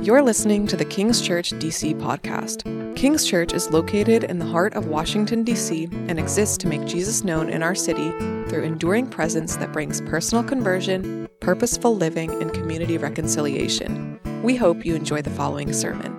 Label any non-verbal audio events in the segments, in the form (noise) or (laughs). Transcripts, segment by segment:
You're listening to the King's Church DC podcast. King's Church is located in the heart of Washington, D.C., and exists to make Jesus known in our city through enduring presence that brings personal conversion, purposeful living, and community reconciliation. We hope you enjoy the following sermon.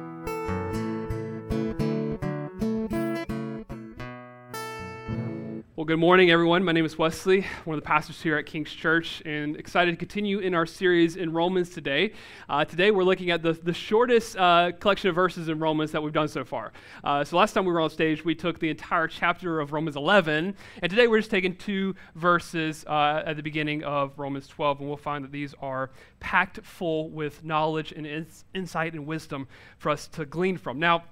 Good morning, everyone. My name is Wesley, one of the pastors here at King's Church, and excited to continue in our series in Romans today. Uh, today, we're looking at the, the shortest uh, collection of verses in Romans that we've done so far. Uh, so, last time we were on stage, we took the entire chapter of Romans 11, and today we're just taking two verses uh, at the beginning of Romans 12, and we'll find that these are packed full with knowledge and ins- insight and wisdom for us to glean from. Now,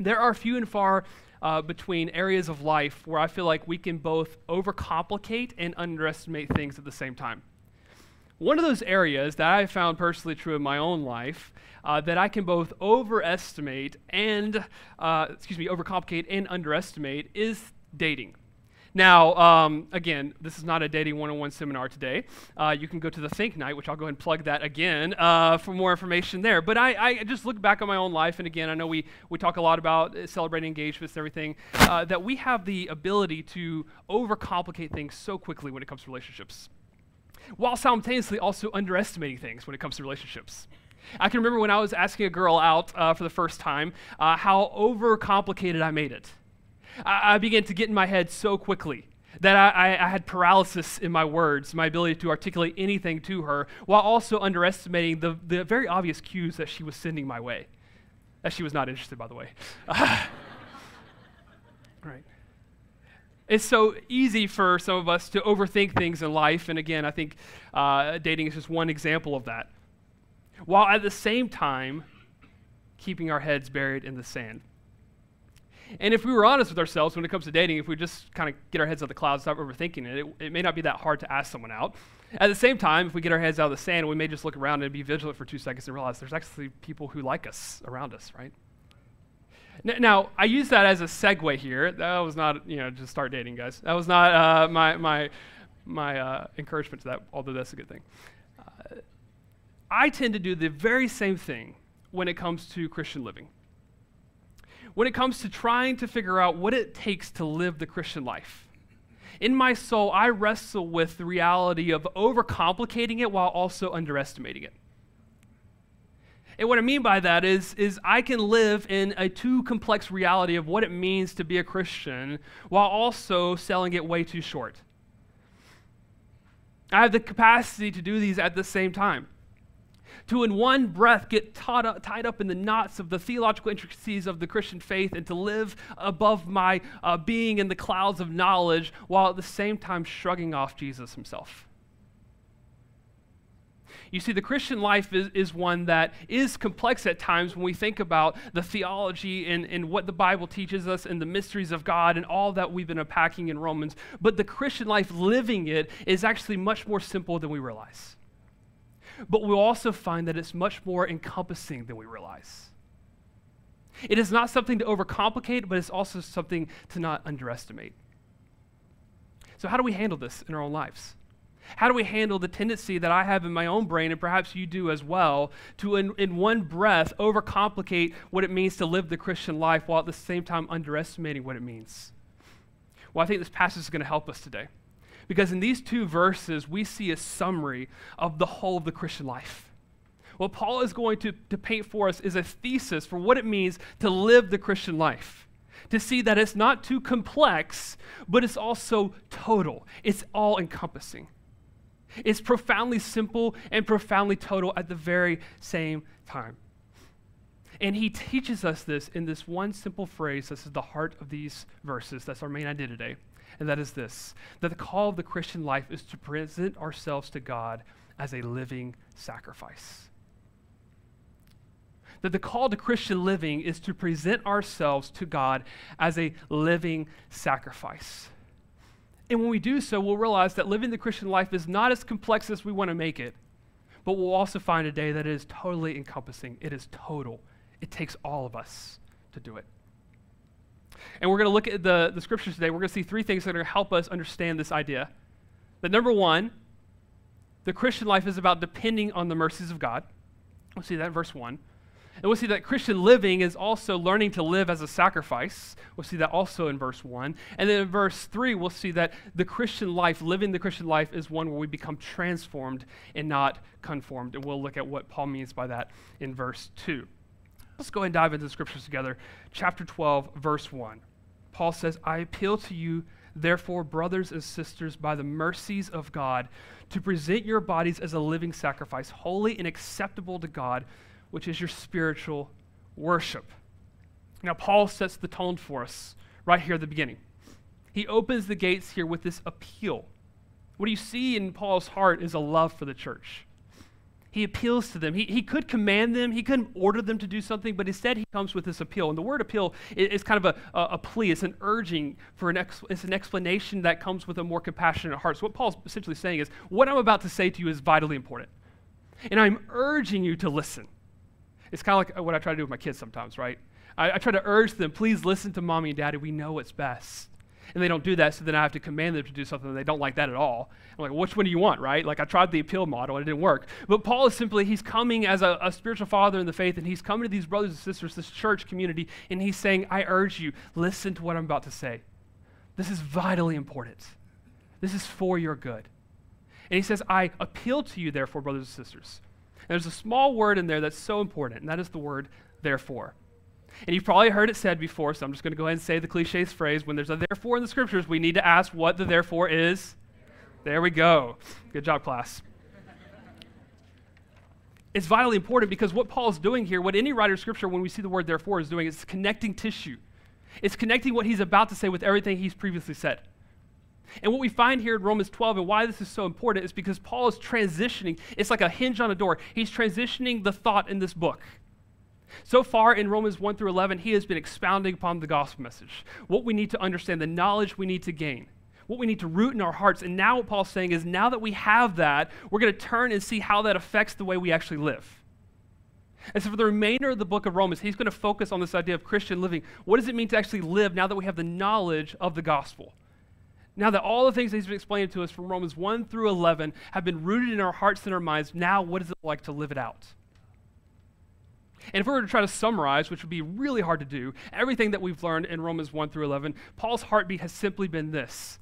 there are few and far uh, between areas of life where I feel like we can both overcomplicate and underestimate things at the same time. One of those areas that I found personally true in my own life uh, that I can both overestimate and, uh, excuse me, overcomplicate and underestimate is dating. Now, um, again, this is not a dating 101 seminar today. Uh, you can go to the Think Night, which I'll go and plug that again uh, for more information there. But I, I, just look back on my own life, and again, I know we, we talk a lot about celebrating engagements and everything, uh, that we have the ability to overcomplicate things so quickly when it comes to relationships, while simultaneously also underestimating things when it comes to relationships. I can remember when I was asking a girl out uh, for the first time uh, how overcomplicated I made it. I, I began to get in my head so quickly that I, I, had paralysis in my words, my ability to articulate anything to her, while also underestimating the, the very obvious cues that she was sending my way. That she was not interested, by the way. (laughs) right. It's so easy for some of us to overthink things in life, and again, I think uh, dating is just one example of that. While at the same time, keeping our heads buried in the sand. And if we were honest with ourselves when it comes to dating, if we just kind of get our heads out of the clouds, stop overthinking it, it, it may not be that hard to ask someone out. At the same time, if we get our heads out of the sand, we may just look around and be vigilant for two seconds and realize there's actually people who like us around us, right? Now, I use that as a segue here. That was not, you know, just start dating, guys. That was not uh, my, my, my uh, encouragement to that, although that's a good thing. Uh, I tend to do the very same thing when it comes to Christian living when it comes to trying to figure out what it takes to live the Christian life. In my soul, I wrestle with the reality of overcomplicating it while also underestimating it. And what I mean by that is, is I can live in a too complex reality of what it means to be a Christian while also selling it way too short. I have the capacity to do these at the same time to in one breath get up, tied up in the knots of the theological intricacies of the Christian faith and to live above my uh, being in the clouds of knowledge while at the same time shrugging off Jesus himself. You see, the Christian life is, is one that is complex at times when we think about the theology and, and what the Bible teaches us and the mysteries of God and all that we've been unpacking in Romans. But the Christian life, living it, is actually much more simple than we realize but we'll also find that it's much more encompassing than we realize. It is not something to overcomplicate, but it's also something to not underestimate. So, how do we handle this in our own lives? How do we handle the tendency that I have in my own brain, and perhaps you do as well, to in, in one breath overcomplicate what it means to live the Christian life while at the same time underestimating what it means? Well, I think this passage is going to help us today. Because in these two verses, we see a summary of the whole of the Christian life. What Paul is going to, to paint for us is a thesis for what it means to live the Christian life. To see that it's not too complex, but it's also total, it's all encompassing. It's profoundly simple and profoundly total at the very same time. And he teaches us this in this one simple phrase. This is the heart of these verses. That's our main idea today and that is this that the call of the Christian life is to present ourselves to God as a living sacrifice. That the call to Christian living is to present ourselves to God as a living sacrifice. And when we do so, we'll realize that living the Christian life is not as complex as we want to make it, but we'll also find a day that it is totally encompassing. It is total. It takes all of us to do it. And we're going to look at the, the scriptures today. We're going to see three things that are going to help us understand this idea. That number one, The Christian life is about depending on the mercies of God. We'll see that in verse 1. And we'll see that Christian living is also learning to live as a sacrifice. We'll see that also in verse 1. And then in verse 3, we'll see that the Christian life, living the Christian life, is one where we become transformed and not conformed. And we'll look at what Paul means by that in verse 2. Let's go and dive into the scriptures together. Chapter 12, verse 1. Paul says, I appeal to you, therefore, brothers and sisters, by the mercies of God, to present your bodies as a living sacrifice, holy and acceptable to God which is your spiritual worship. Now, Paul sets the tone for us right here at the beginning. He opens the gates here with this appeal. What you see in Paul's heart is a love for the church. He appeals to them. He, he could command them, he couldn't order them to do something, but instead he comes with this appeal. And the word appeal is, is kind of a, a, a, plea, it's an urging for an, ex, it's an explanation that comes with a more compassionate heart. So, what Paul's essentially saying is, what I'm about to say to you is vitally important. And I'm urging you to listen. It's kind of like what I try to do with my kids sometimes, right? I, I try to urge them, please listen to mommy and daddy. We know what's best. And they don't do that, so then I have to command them to do something, and they don't like that at all. I'm like, which one do you want, right? Like, I tried the appeal model, and it didn't work. But Paul is simply, he's coming as a, a spiritual father in the faith, and he's coming to these brothers and sisters, this church community, and he's saying, I urge you, listen to what I'm about to say. This is vitally important. This is for your good. And he says, I appeal to you, therefore, brothers and sisters, there's a small word in there that's so important, and that is the word therefore. And you've probably heard it said before, so I'm just going to go ahead and say the cliches phrase. When there's a therefore in the scriptures, we need to ask what the therefore is. There we go. Good job, class. it's vitally important because what Paul's doing here, what any writer of scripture, when we see the word therefore, is doing, is connecting tissue. It's connecting what he's about to say with everything he's previously said. And what we find here in Romans 12 and why this is so important is because Paul is transitioning. It's like a hinge on a door. He's transitioning the thought in this book. So far in Romans 1 through 11, he has been expounding upon the gospel message, what we need to understand, the knowledge we need to gain, what we need to root in our hearts. And now, what Paul's saying is now that we have that, we're going to turn and see how that affects the way we actually live. And so, for the remainder of the book of Romans, he's going to focus on this idea of Christian living. What does it mean to actually live now that we have the knowledge of the gospel? Now that all the things he's been explaining to us from Romans 1 through 11 have been rooted in our hearts and our minds, now what is it like to live it out? And if we were to try to summarize, which would be really hard to do, everything that we've learned in Romans 1 through 11, Paul's heartbeat has simply been this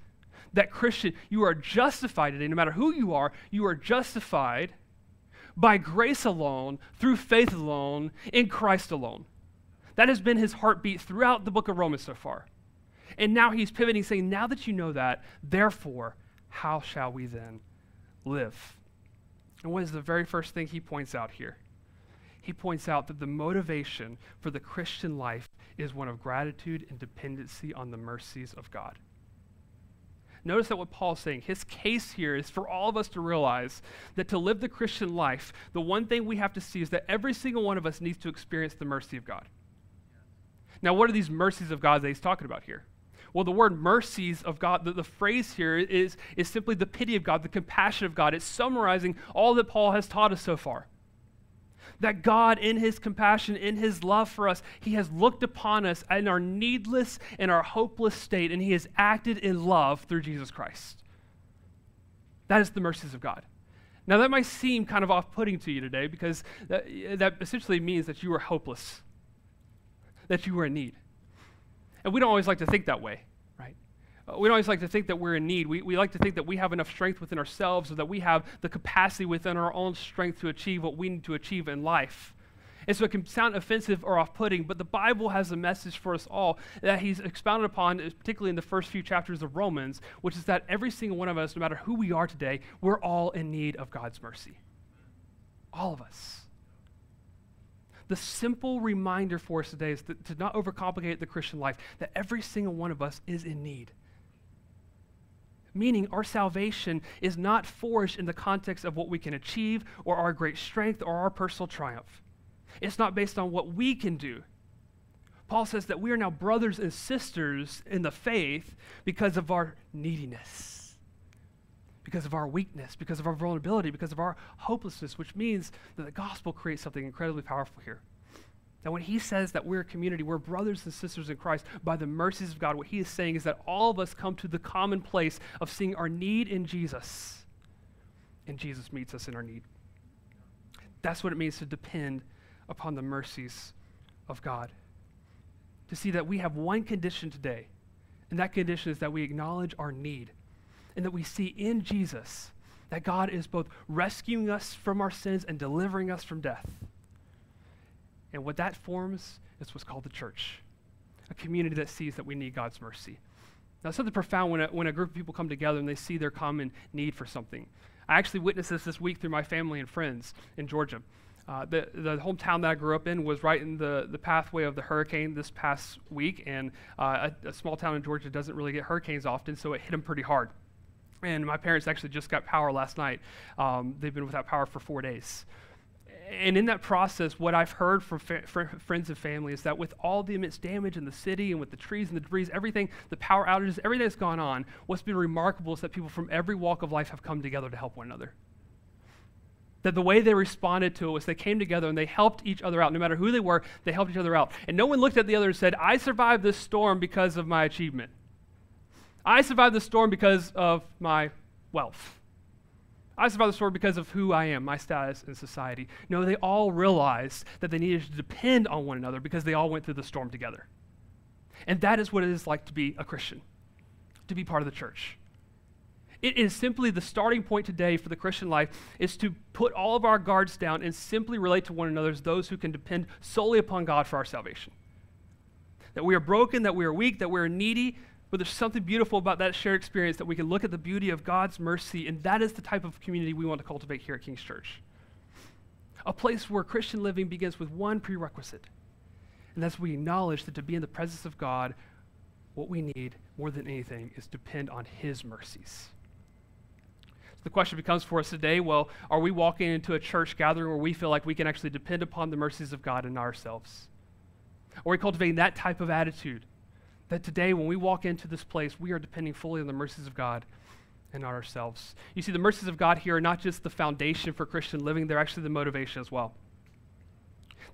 that Christian, you are justified today, no matter who you are, you are justified by grace alone, through faith alone, in Christ alone. That has been his heartbeat throughout the book of Romans so far. And now he's pivoting, saying, Now that you know that, therefore, how shall we then live? And what is the very first thing he points out here? He points out that the motivation for the Christian life is one of gratitude and dependency on the mercies of God. Notice that what Paul's saying, his case here is for all of us to realize that to live the Christian life, the one thing we have to see is that every single one of us needs to experience the mercy of God. Now, what are these mercies of God that he's talking about here? Well, the word mercies of God, the, the phrase here is, is simply the pity of God, the compassion of God. It's summarizing all that Paul has taught us so far. That God, in his compassion, in his love for us, he has looked upon us in our needless and our hopeless state, and he has acted in love through Jesus Christ. That is the mercies of God. Now, that might seem kind of off putting to you today because that, that essentially means that you are hopeless, that you are in need. And we don't always like to think that way, Uh, we don't always like to think that we're in need. We, we like to think that we have enough strength within ourselves or that we have the capacity within our own strength to achieve what we need to achieve in life. And so it can sound offensive or off putting, but the Bible has a message for us all that he's expounded upon, uh, particularly in the first few chapters of Romans, which is that every single one of us, no matter who we are today, we're all in need of God's mercy. All of us the simple reminder for us today is to not overcomplicate the Christian life, that every single one of us is in need. Meaning, our salvation is not forged in the context of what we can achieve or our great strength or our personal triumph. It's not based on what we can do. Paul says that we are now brothers and sisters in the faith because of our neediness because of our weakness, because of our vulnerability, because of our hopelessness, which means that the gospel creates something incredibly powerful here. That when he says that we're a community, we're brothers and sisters in Christ by the mercies of God, what he is saying is that all of us come to the common place of seeing our need in Jesus and Jesus meets us in our need. That's what it means to depend upon the mercies of God. To see that we have one condition today, and that condition is that we acknowledge our need, and that we see in Jesus that God is both rescuing us from our sins and delivering us from death. And what that forms is what's called the church, a community that sees that we need God's mercy. Now, something profound when a, when a group of people come together and they see their common need for something. I actually witnessed this this week through my family and friends in Georgia. Uh, the, the hometown that I grew up in was right in the, the pathway of the hurricane this past week, and uh, a, a, small town in Georgia doesn't really get hurricanes often, so it hit them pretty hard. And my parents actually just got power last night. Um, they've been without power for four days and in that process, what I've heard from fa- friends and family is that with all the immense damage in the city and with the trees and the debris, everything, the power outages, everything that's gone on, what's been remarkable is that people from every walk of life have come together to help one another. That the way they responded to it was they came together and they helped each other out. No matter who they were, they helped each other out. And no one looked at the other and said, I survived this storm because of my achievement. I survived this storm because of my wealth. I survived the storm because of who I am, my status in society. No, they all realized that they needed to depend on one another because they all went through the storm together. And that is what it is like to be a Christian, to be part of the church. It is simply the starting point today for the Christian life is to put all of our guards down and simply relate to one another as those who can depend solely upon God for our salvation. That we are broken, that we are weak, that we are needy, but there's something beautiful about that shared experience that we can look at the beauty of God's mercy, and that is the type of community we want to cultivate here at King's Church. A place where Christian living begins with one prerequisite, and that's we acknowledge that to be in the presence of God, what we need more than anything is depend on His mercies. So the question becomes for us today well, are we walking into a church gathering where we feel like we can actually depend upon the mercies of God in ourselves? Are we cultivating that type of attitude? That today, when we walk into this place, we are depending fully on the mercies of God and not ourselves. You see, the mercies of God here are not just the foundation for Christian living, they're actually the motivation as well.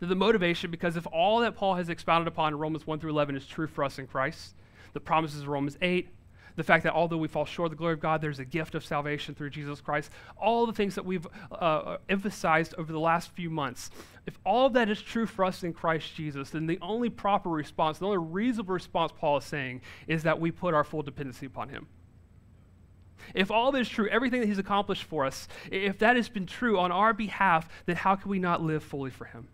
They're the motivation because if all that Paul has expounded upon in Romans 1 through 11 is true for us in Christ, the promises of Romans 8, the fact that although we fall short of the glory of God, there's a gift of salvation through Jesus Christ, all the things that we've uh, emphasized over the last few months. If all that is true for us in Christ Jesus, then the only proper response, the only reasonable response Paul is saying is that we put our full dependency upon Him. If all that is true, everything that He's accomplished for us, if that has been true on our behalf, then how can we not live fully for Him?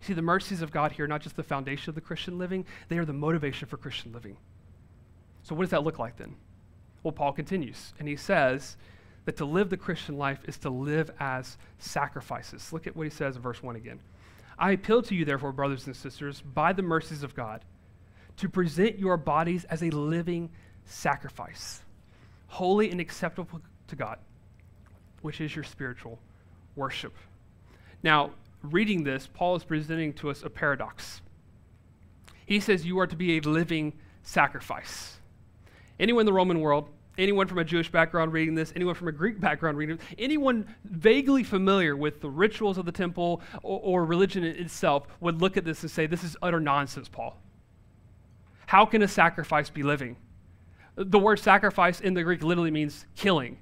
See, the mercies of God here are not just the foundation of the Christian living, they are the motivation for Christian living. So, what does that look like then? Well, Paul continues, and he says that to live the Christian life is to live as sacrifices. Look at what he says in verse 1 again. I appeal to you, therefore, brothers and sisters, by the mercies of God, to present your bodies as a living sacrifice, holy and acceptable to God, which is your spiritual worship. Now, reading this, Paul is presenting to us a paradox. He says you are to be a living sacrifice. Anyone in the Roman world, anyone from a Jewish background reading this, anyone from a Greek background reading this, anyone vaguely familiar with the rituals of the temple or, or religion itself would look at this and say, This is utter nonsense, Paul. How can a sacrifice be living? The word sacrifice in the Greek literally means killing.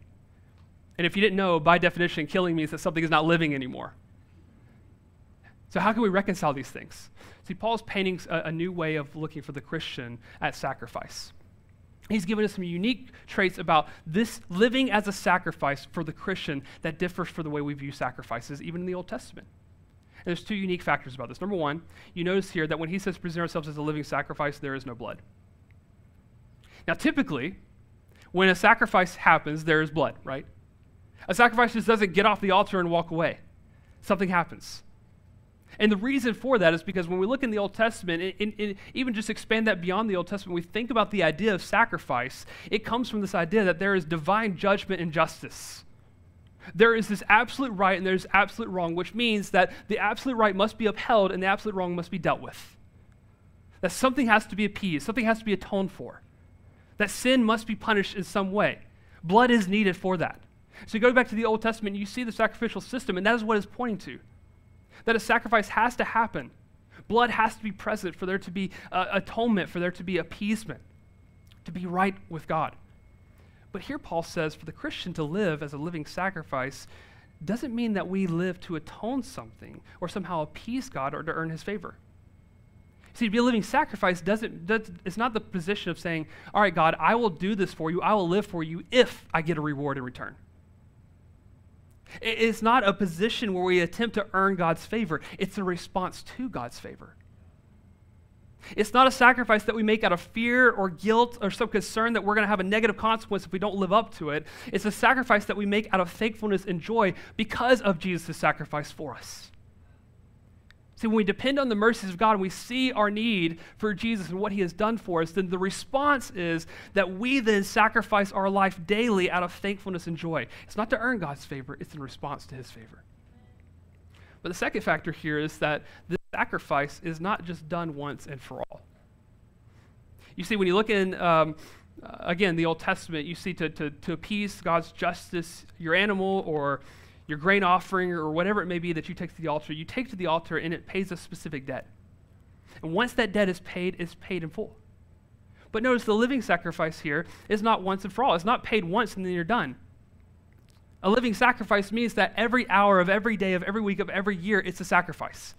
And if you didn't know, by definition, killing means that something is not living anymore. So, how can we reconcile these things? See, Paul's painting a, a new way of looking for the Christian at sacrifice. He's given us some unique traits about this living as a sacrifice for the Christian that differs for the way we view sacrifices, even in the Old Testament. And there's two unique factors about this. Number one, you notice here that when he says present ourselves as a living sacrifice, there is no blood. Now, typically, when a sacrifice happens, there is blood, right? A sacrifice just doesn't get off the altar and walk away. Something happens. And the reason for that is because when we look in the Old Testament, and, and, even just expand that beyond the Old Testament, we think about the idea of sacrifice. It comes from this idea that there is divine judgment and justice. There is this absolute right and there's absolute wrong, which means that the absolute right must be upheld and the absolute wrong must be dealt with. That something has to be appeased, something has to be atoned for. That sin must be punished in some way. Blood is needed for that. So you go back to the Old Testament, you see the sacrificial system, and that is what it's pointing to that a sacrifice has to happen. Blood has to be present for there to be uh, atonement, for there to be appeasement, to be right with God. But here Paul says for the Christian to live as a living sacrifice doesn't mean that we live to atone something or somehow appease God or to earn his favor. See, to be a living sacrifice doesn't, does, it's not the position of saying, all right, God, I will do this for you, I will live for you if I get a reward in return. It's not a position where we attempt to earn God's favor, it's a response to God's favor. It's not a sacrifice that we make out of fear or guilt or some concern that we're going to have a negative consequence if we don't live up to it. It's a sacrifice that we make out of thankfulness and joy because of Jesus' sacrifice for us. See, when we depend on the mercies of God and we see our need for Jesus and what he has done for us, then the response is that we then sacrifice our life daily out of thankfulness and joy. It's not to earn God's favor, it's in response to his favor. But the second factor here is that this sacrifice is not just done once and for all. You see, when you look in, um, uh, again, the Old Testament, you see to, to, to appease God's justice, your animal or your grain offering or whatever it may be that you take to the altar, you take to the altar and it pays a specific debt. And once that debt is paid, it's paid in full. But notice the living sacrifice here is not once and for all. It's not paid once and then you're done. A living sacrifice means that every hour of every day of every week of every year, it's a sacrifice.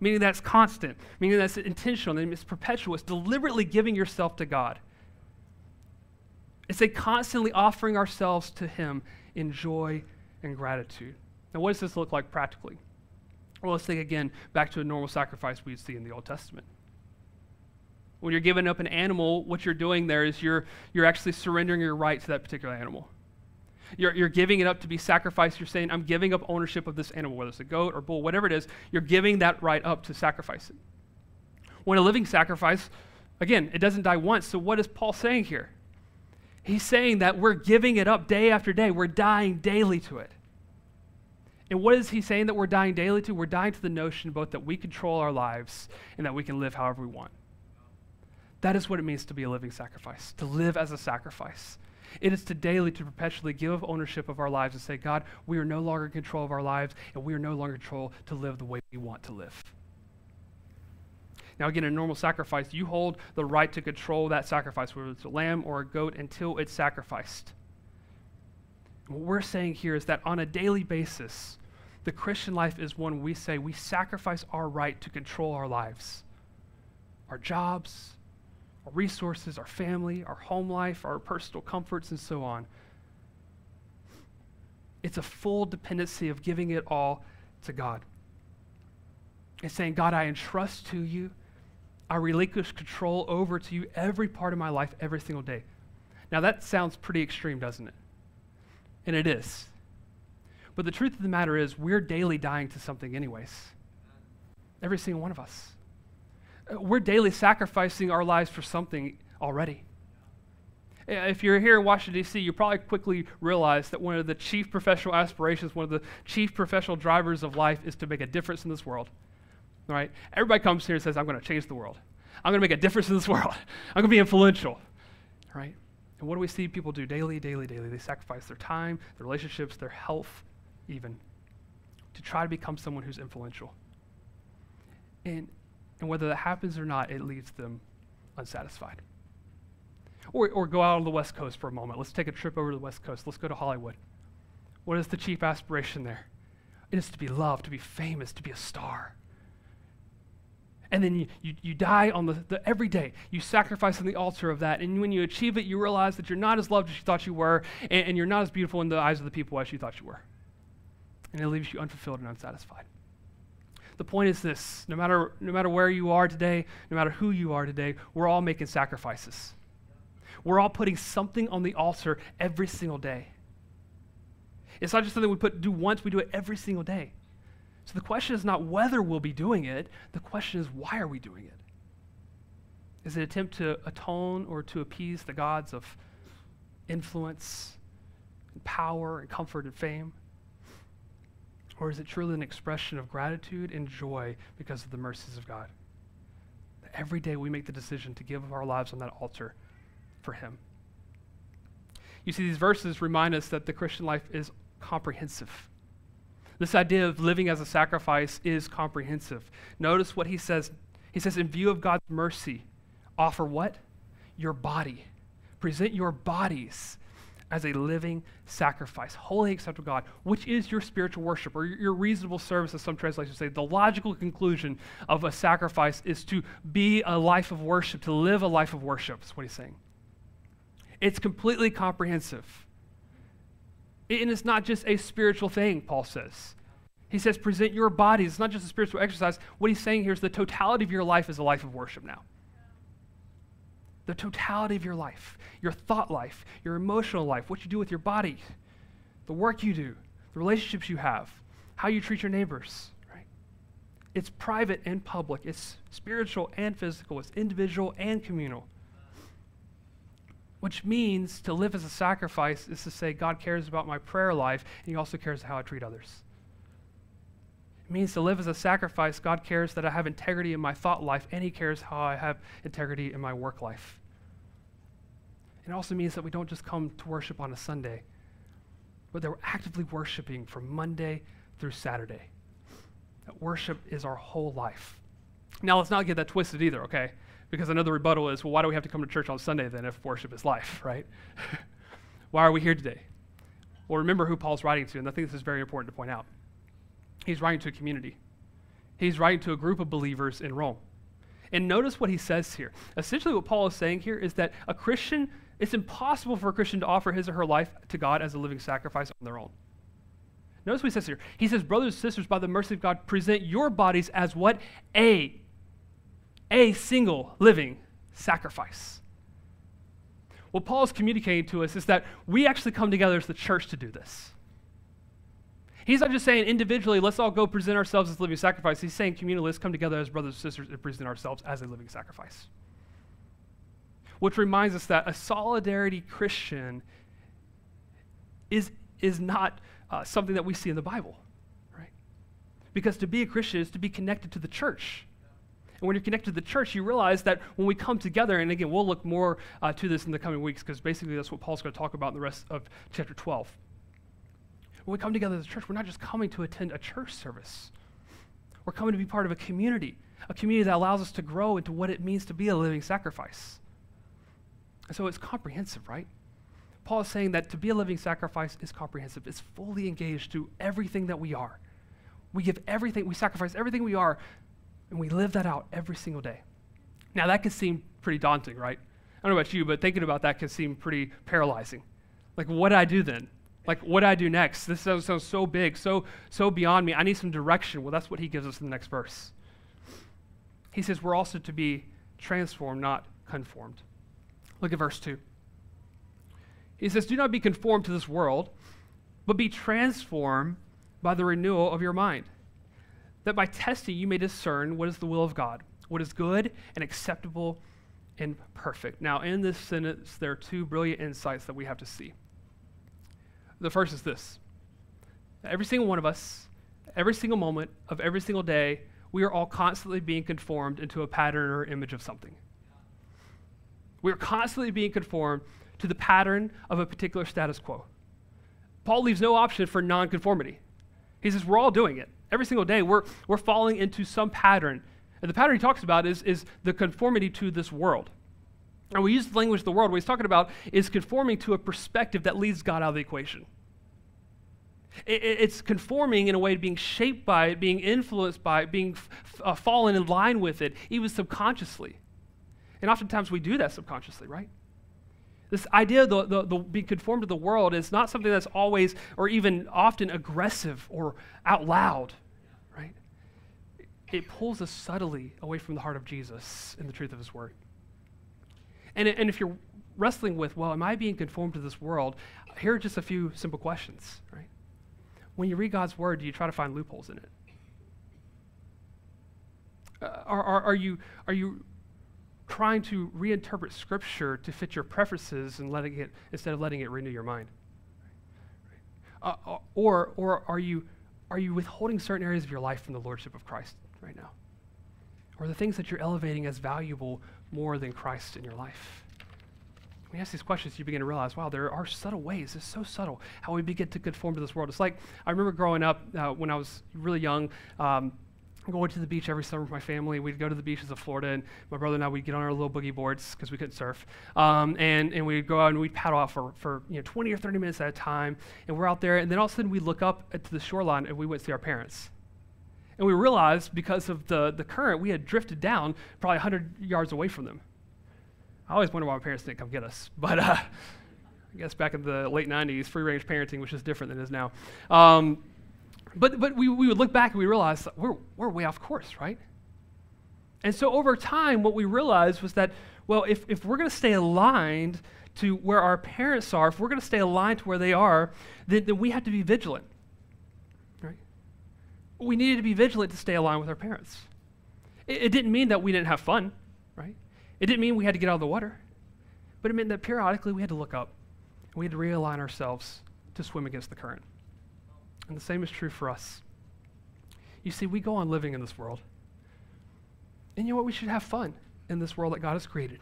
Meaning that's constant, meaning that's intentional, and it's perpetual. It's deliberately giving yourself to God. It's a constantly offering ourselves to Him in joy and gratitude. Now, what does this look like practically? Well, let's think again back to a normal sacrifice we'd see in the Old Testament. When you're giving up an animal, what you're doing there is you're, you're actually surrendering your right to that particular animal. You're, you're giving it up to be sacrificed. You're saying, I'm giving up ownership of this animal, whether it's a goat or bull, whatever it is, you're giving that right up to sacrifice it. When a living sacrifice, again, it doesn't die once. So, what is Paul saying here? He's saying that we're giving it up day after day. We're dying daily to it. And what is he saying that we're dying daily to? We're dying to the notion both that we control our lives and that we can live however we want. That is what it means to be a living sacrifice, to live as a sacrifice. It is to daily, to perpetually give ownership of our lives and say, God, we are no longer in control of our lives and we are no longer in control to live the way we want to live. Now, again, a normal sacrifice, you hold the right to control that sacrifice, whether it's a lamb or a goat, until it's sacrificed. what we're saying here is that on a daily basis, the Christian life is one we say we sacrifice our right to control our lives, our jobs, our resources, our family, our home life, our personal comforts, and so on. It's a full dependency of giving it all to God. It's saying, God, I entrust to you I relinquish control over to you every part of my life, every single day. Now, that sounds pretty extreme, doesn't it? And it is. But the truth of the matter is, we're daily dying to something, anyways. Every single one of us. Uh, we're daily sacrificing our lives for something already. If you're here in Washington, D.C., you probably quickly realize that one of the chief professional aspirations, one of the chief professional drivers of life is to make a difference in this world right? Everybody comes here and says, I'm going to change the world. I'm going to make a difference in this (laughs) world. I'm going to be influential, right? And what do we see people do daily, daily, daily? They sacrifice their time, their relationships, their health, even, to try to become someone who's influential. And, and whether that happens or not, it leaves them unsatisfied. Or, or go out on the West Coast for a moment. Let's take a trip over to the West Coast. Let's go to Hollywood. What is the chief aspiration there? It is to be loved, to be famous, to be a star. And then you, you, you die on the, the every day. You sacrifice on the altar of that. And when you achieve it, you realize that you're not as loved as you thought you were, and, and you're not as beautiful in the eyes of the people as you thought you were. And it leaves you unfulfilled and unsatisfied. The point is this no matter, no matter where you are today, no matter who you are today, we're all making sacrifices. We're all putting something on the altar every single day. It's not just something we put, do once, we do it every single day. So the question is not whether we'll be doing it, the question is why are we doing it? Is it an attempt to atone or to appease the gods of influence and power and comfort and fame? Or is it truly an expression of gratitude and joy because of the mercies of God? That every day we make the decision to give our lives on that altar for Him. You see, these verses remind us that the Christian life is comprehensive. This idea of living as a sacrifice is comprehensive. Notice what he says. He says, in view of God's mercy, offer what? Your body. Present your bodies as a living sacrifice, holy acceptable God, which is your spiritual worship or your reasonable service, as some translations say. The logical conclusion of a sacrifice is to be a life of worship, to live a life of worship, is what he's saying. It's completely comprehensive. And it's not just a spiritual thing, Paul says. He says, present your bodies. It's not just a spiritual exercise. What he's saying here is the totality of your life is a life of worship now the totality of your life, your thought life, your emotional life, what you do with your body, the work you do, the relationships you have, how you treat your neighbors, right? It's private and public, it's spiritual and physical, it's individual and communal. Which means to live as a sacrifice is to say, God cares about my prayer life, and He also cares how I treat others. It means to live as a sacrifice. God cares that I have integrity in my thought life, and He cares how I have integrity in my work life. It also means that we don't just come to worship on a Sunday, but that we're actively worshiping from Monday through Saturday. That worship is our whole life. Now, let's not get that twisted either, okay? Because another rebuttal is, well, why do we have to come to church on Sunday then if worship is life, (laughs) right? (laughs) why are we here today? Well, remember who Paul's writing to, and I think this is very important to point out. He's writing to a community. He's writing to a group of believers in Rome. And notice what he says here. Essentially, what Paul is saying here is that a Christian, it's impossible for a Christian to offer his or her life to God as a living sacrifice on their own. Notice what he says here. He says, Brothers and sisters, by the mercy of God, present your bodies as what? A, a single living sacrifice. What Paul is communicating to us is that we actually come together as the church to do this. He's not just saying individually, let's all go present ourselves as living sacrifice. He's saying communally, let's come together as brothers and sisters and present ourselves as a living sacrifice. Which reminds us that a solidarity Christian is, is not uh, something that we see in the Bible, right? Because to be a Christian is to be connected to the church. And when you're connected to the church, you realize that when we come together, and again, we'll look more uh, to this in the coming weeks because basically that's what Paul's going to talk about in the rest of chapter 12 when we come together as a church, we're not just coming to attend a church service. We're coming to be part of a community, a community that allows us to grow into what it means to be a living sacrifice. And so it's comprehensive, right? Paul is saying that to be a living sacrifice is comprehensive. It's fully engaged to everything that we are. We give everything, we sacrifice everything we are, and we live that out every single day. Now, that can seem pretty daunting, right? I don't know about you, but thinking about that can seem pretty paralyzing. Like, what do I do then? Like, what do I do next? This sounds, sounds so big, so, so beyond me. I need some direction. Well, that's what he gives us in the next verse. He says, We're also to be transformed, not conformed. Look at verse 2. He says, Do not be conformed to this world, but be transformed by the renewal of your mind, that by testing you may discern what is the will of God, what is good and acceptable and perfect. Now, in this sentence, there are two brilliant insights that we have to see. The first is this every single one of us, every single moment of every single day, we are all constantly being conformed into a pattern or image of something. We are constantly being conformed to the pattern of a particular status quo. Paul leaves no option for nonconformity. He says we're all doing it. Every single day, we're, we're falling into some pattern. And the pattern he talks about is, is the conformity to this world. And we use the language of the world. What he's talking about is conforming to a perspective that leads God out of the equation. It, it's conforming in a way to being shaped by it, being influenced by it, being f- uh, fallen in line with it, even subconsciously. And oftentimes we do that subconsciously, right? This idea of the, the, the, being conformed to the world is not something that's always or even often aggressive or out loud, right? It pulls us subtly away from the heart of Jesus and the truth of his word. And, and if you're wrestling with, well, am I being conformed to this world? Here are just a few simple questions, right? When you read God's word, do you try to find loopholes in it? Uh, are, are, are, you, are you trying to reinterpret Scripture to fit your preferences and letting it, instead of letting it renew your mind? Uh, uh, or, or are, you, are you withholding certain areas of your life from the Lordship of Christ right now? Or the things that you're elevating as valuable more than Christ in your life? When you ask these questions, you begin to realize, wow, there are subtle ways. It's so subtle how we begin to conform to this world. It's like I remember growing up uh, when I was really young. Um, going to the beach every summer with my family. We'd go to the beaches of Florida, and my brother and I, we'd get on our little boogie boards because we couldn't surf. Um, and, and we'd go out and we'd paddle out for, for you know, 20 or 30 minutes at a time. And we're out there, and then all of a sudden we'd look up to the shoreline and we went to see our parents. And we realized because of the, the current, we had drifted down probably 100 yards away from them. I always wonder why my parents didn't come get us. (laughs) But uh, I guess back in the late 90s, free range parenting was just different than it is now. Um, but but we, we would look back and we realize we're, we're way off course, right? And so over time, what we realized was that, well, if, if we're going to stay aligned to where our parents are, if we're going to stay aligned to where they are, then, then we have to be vigilant. Right? We needed to be vigilant to stay aligned with our parents. It, it didn't mean that we didn't have fun, right? It didn't mean we had to get out of the water, but it meant that periodically we had to look up we had to realign ourselves to swim against the current. And the same is true for us. You see, we go on living in this world. And you know what? We should have fun in this world that God has created.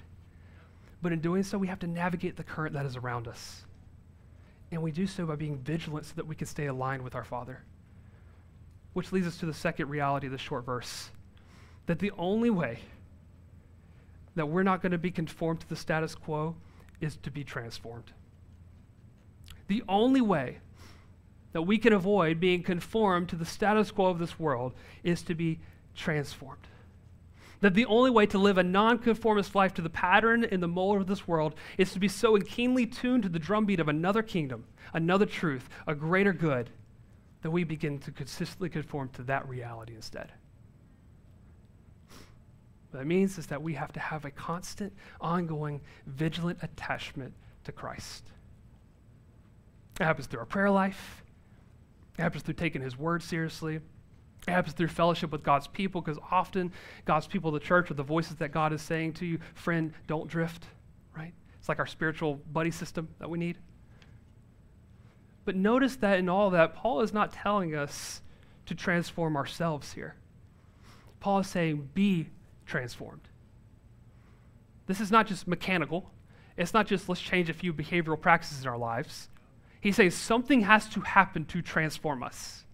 But in doing so, we have to navigate the current that is around us. And we do so by being vigilant so that we can stay aligned with our Father. Which leads us to the second reality of this short verse that the only way that we're not going to be conformed to the status quo is to be transformed. The only way that we can avoid being conformed to the status quo of this world is to be transformed. That the only way to live a nonconformist life to the pattern and the mold of this world is to be so keenly tuned to the drumbeat of another kingdom, another truth, a greater good, that we begin to consistently conform to that reality instead. What that means is that we have to have a constant, ongoing, vigilant attachment to Christ. It happens through our prayer life. It happens through taking His word seriously. It happens through fellowship with God's people because often God's people, the church, are the voices that God is saying to you, friend, don't drift, right? It's like our spiritual buddy system that we need. But notice that in all that, Paul is not telling us to transform ourselves here. Paul is saying, be transformed. This is not just mechanical. It's not just let's change a few behavioral practices in our lives. He's says something has to happen to transform us.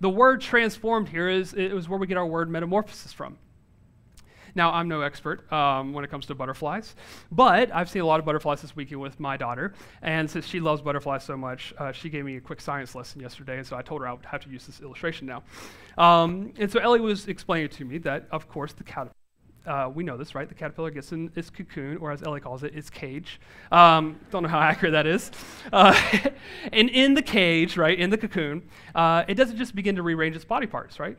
The word transformed here is, is where we get our word metamorphosis from. Now, I'm no expert um, when it comes to butterflies, but I've seen a lot of butterflies this weekend with my daughter. And since she loves butterflies so much, uh, she gave me a quick science lesson yesterday. And so I told her I would have to use this illustration now. Um, and so Ellie was explaining to me that, of course, the caterpillar uh, we know this, right? The caterpillar gets in its cocoon, or as Ellie calls it, its cage. Um, don't know how (laughs) accurate that is. Uh, (laughs) and in the cage, right, in the cocoon, uh, it doesn't just begin to rearrange its body parts, right?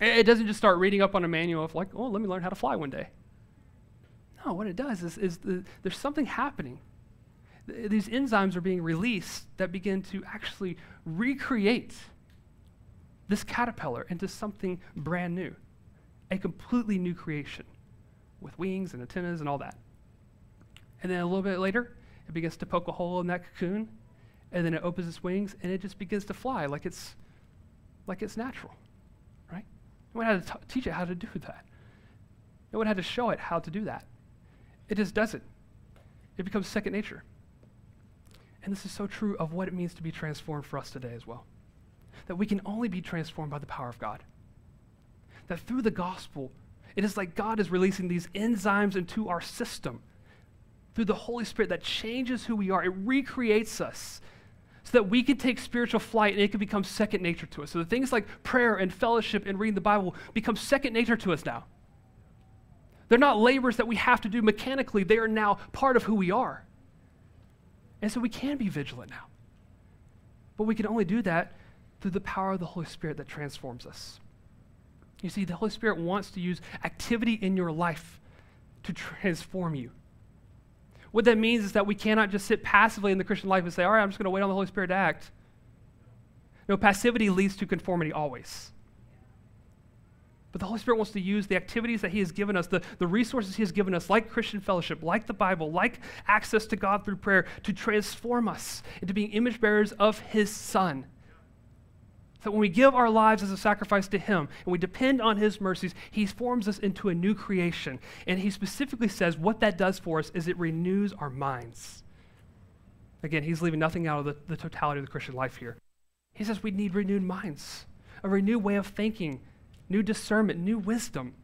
It doesn't just start reading up on a manual of like, oh, let me learn how to fly one day. No, what it does is, is the, there's something happening. Th- these enzymes are being released that begin to actually recreate this caterpillar into something brand new a completely new creation with wings and antennas and all that. And then a little bit later, it begins to poke a hole in that cocoon, and then it opens its wings and it just begins to fly like it's like it's natural, right? No one had to teach it how to do that. No one had to show it how to do that. It just does it. It becomes second nature. And this is so true of what it means to be transformed for us today as well. That we can only be transformed by the power of God that through the gospel, it is like God is releasing these enzymes into our system through the Holy Spirit that changes who we are. It recreates us so that we can take spiritual flight and it can become second nature to us. So the things like prayer and fellowship and reading the Bible become second nature to us now. They're not labors that we have to do mechanically, they are now part of who we are. And so we can be vigilant now. But we can only do that through the power of the Holy Spirit that transforms us. You see, the Holy Spirit wants to use activity in your life to transform you. What that means is that we cannot just sit passively in the Christian life and say, all right, I'm just going to wait on the Holy Spirit to act. No, passivity leads to conformity always. But the Holy Spirit wants to use the activities that He has given us, the, the resources He has given us, like Christian fellowship, like the Bible, like access to God through prayer, to transform us into being image bearers of His Son. That when we give our lives as a sacrifice to Him and we depend on His mercies, He forms us into a new creation. And He specifically says what that does for us is it renews our minds. Again, He's leaving nothing out of the, the totality of the Christian life here. He says we need renewed minds, a renewed way of thinking, new discernment, new wisdom.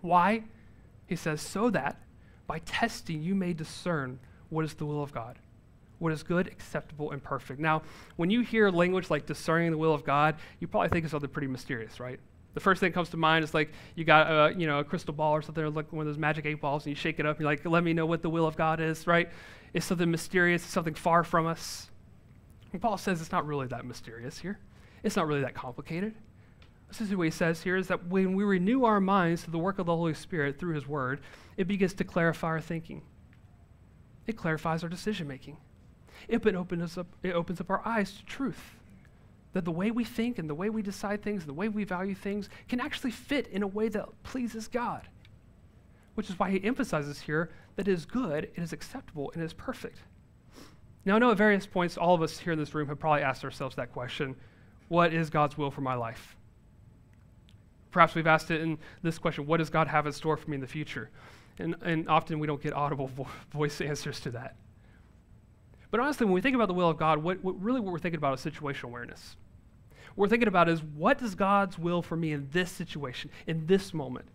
Why? He says, so that by testing you may discern what is the will of God, what is good, acceptable, and perfect. Now, when you hear language like discerning the will of God, you probably think of something pretty mysterious, right? The first thing that comes to mind is like you got a, you know, a crystal ball or something, like one of those magic eight balls, and you shake it up, and you're like, let me know what the will of God is, right? It's something mysterious, it's something far from us. And Paul says it's not really that mysterious here. It's not really that complicated. This is what he says here is that when we renew our minds to the work of the Holy Spirit through his word, it begins to clarify our thinking. It clarifies our decision making. It opens up, it opens up our eyes to truth. That the way we think and the way we decide things and the way we value things can actually fit in a way that pleases God. Which is why he emphasizes here that it is good, it is acceptable, and it is perfect. Now, I know at various points, all of us here in this room have probably asked ourselves that question What is God's will for my life? Perhaps we've asked it in this question What does God have in store for me in the future? And, and often we don't get audible vo- voice (laughs) answers to that. But honestly, when we think about the will of God, what, what really what we're thinking about is situational awareness. What we're thinking about is what does God's will for me in this situation, in this moment?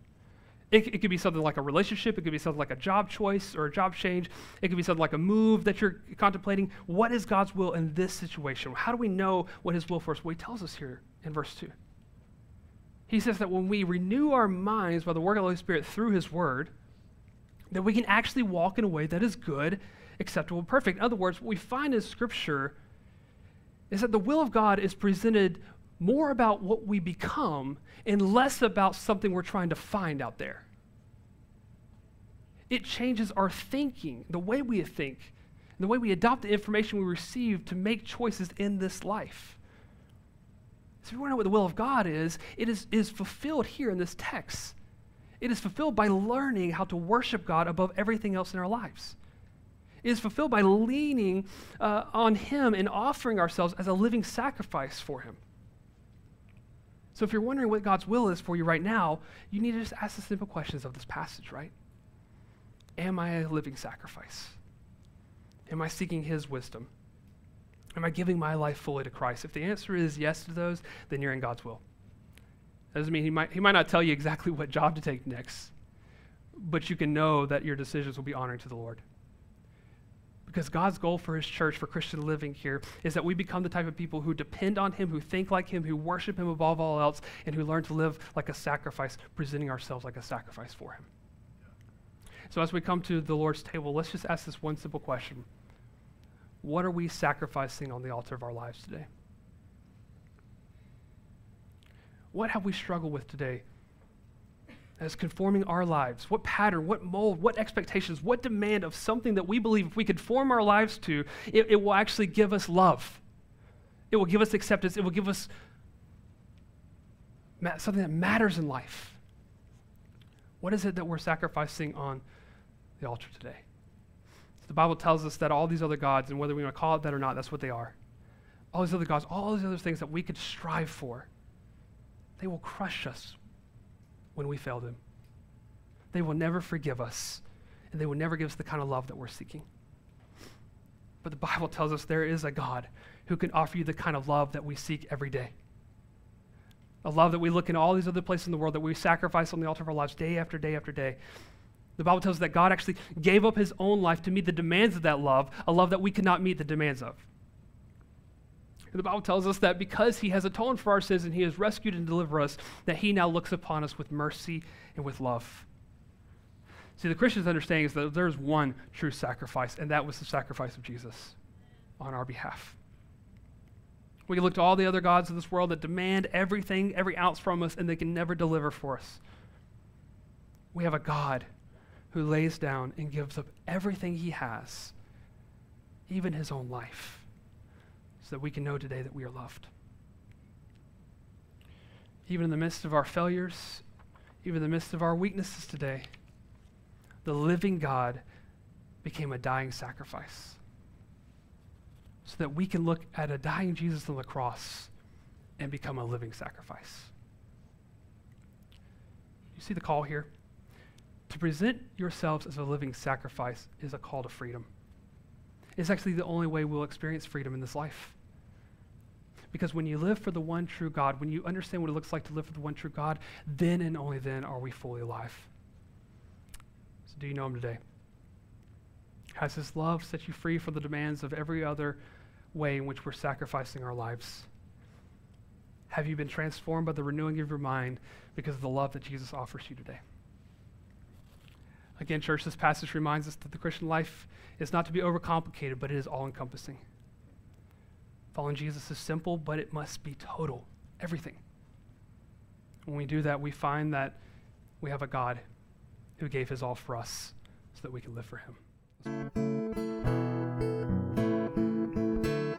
It, it, could be something like a relationship. It could be something like a job choice or a job change. It could be something like a move that you're contemplating. What is God's will in this situation? How do we know what His will for us? Well, He tells us here in verse 2. He says that when we renew our minds by the work of the Holy Spirit through His Word, that we can actually walk in a way that is good, acceptable, perfect. In other words, what we find in Scripture is that the will of God is presented more about what we become and less about something we're trying to find out there. It changes our thinking, the way we think, the way we adopt the information we receive to make choices in this life. So if you want to know what the will of God is, it is, is fulfilled here in this text. It is fulfilled by learning how to worship God above everything else in our lives. Is fulfilled by leaning uh, on Him and offering ourselves as a living sacrifice for Him. So if you're wondering what God's will is for you right now, you need to just ask the simple questions of this passage, right? Am I a living sacrifice? Am I seeking His wisdom? Am I giving my life fully to Christ? If the answer is yes to those, then you're in God's will. That doesn't mean he might, he might not tell you exactly what job to take next, but you can know that your decisions will be honoring to the Lord. Because God's goal for his church, for Christian living here, is that we become the type of people who depend on him, who think like him, who worship him above all else, and who learn to live like a sacrifice, presenting ourselves like a sacrifice for him. So as we come to the Lord's table, let's just ask this one simple question what are we sacrificing on the altar of our lives today? What have we struggled with today as conforming our lives? What pattern, what mold, what expectations, what demand of something that we believe if we conform our lives to, it, it will actually give us love? It will give us acceptance. It will give us something that matters in life. What is it that we're sacrificing on the altar today? The Bible tells us that all these other gods, and whether we want to call it that or not, that's what they are. All these other gods, all these other things that we could strive for, they will crush us when we fail them. They will never forgive us, and they will never give us the kind of love that we're seeking. But the Bible tells us there is a God who can offer you the kind of love that we seek every day. A love that we look in all these other places in the world that we sacrifice on the altar of our lives day after day after day. The Bible tells us that God actually gave up his own life to meet the demands of that love, a love that we could not meet the demands of. And the Bible tells us that because he has atoned for our sins and he has rescued and delivered us, that he now looks upon us with mercy and with love. See, the Christian's understanding is that there's one true sacrifice, and that was the sacrifice of Jesus on our behalf. We can look to all the other gods of this world that demand everything, every ounce from us, and they can never deliver for us. We have a God who lays down and gives up everything he has, even his own life, so that we can know today that we are loved. Even in the midst of our failures, even in the midst of our weaknesses today, the living God became a dying sacrifice so that we can look at a dying Jesus on the cross and become a living sacrifice. You see the call here? To present yourselves as a living sacrifice is a call to freedom. It's actually the only way we'll experience freedom in this life. Because when you live for the one true God, when you understand what it looks like to live for the one true God, then and only then are we fully alive. So, do you know Him today? Has His love set you free from the demands of every other way in which we're sacrificing our lives? Have you been transformed by the renewing of your mind because of the love that Jesus offers you today? Again, church, this passage reminds us that the Christian life is not to be overcomplicated, but it is all encompassing. Following Jesus is simple, but it must be total, everything. When we do that, we find that we have a God who gave his all for us so that we can live for him.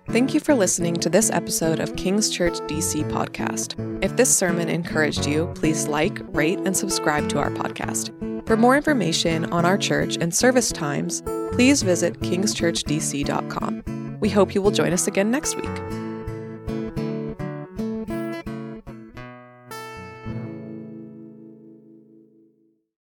Thank you for listening to this episode of King's Church DC podcast. If this sermon encouraged you, please like, rate, and subscribe to our podcast. For more information on our church and service times, please visit kingschurchdc.com. We hope you will join us again next week.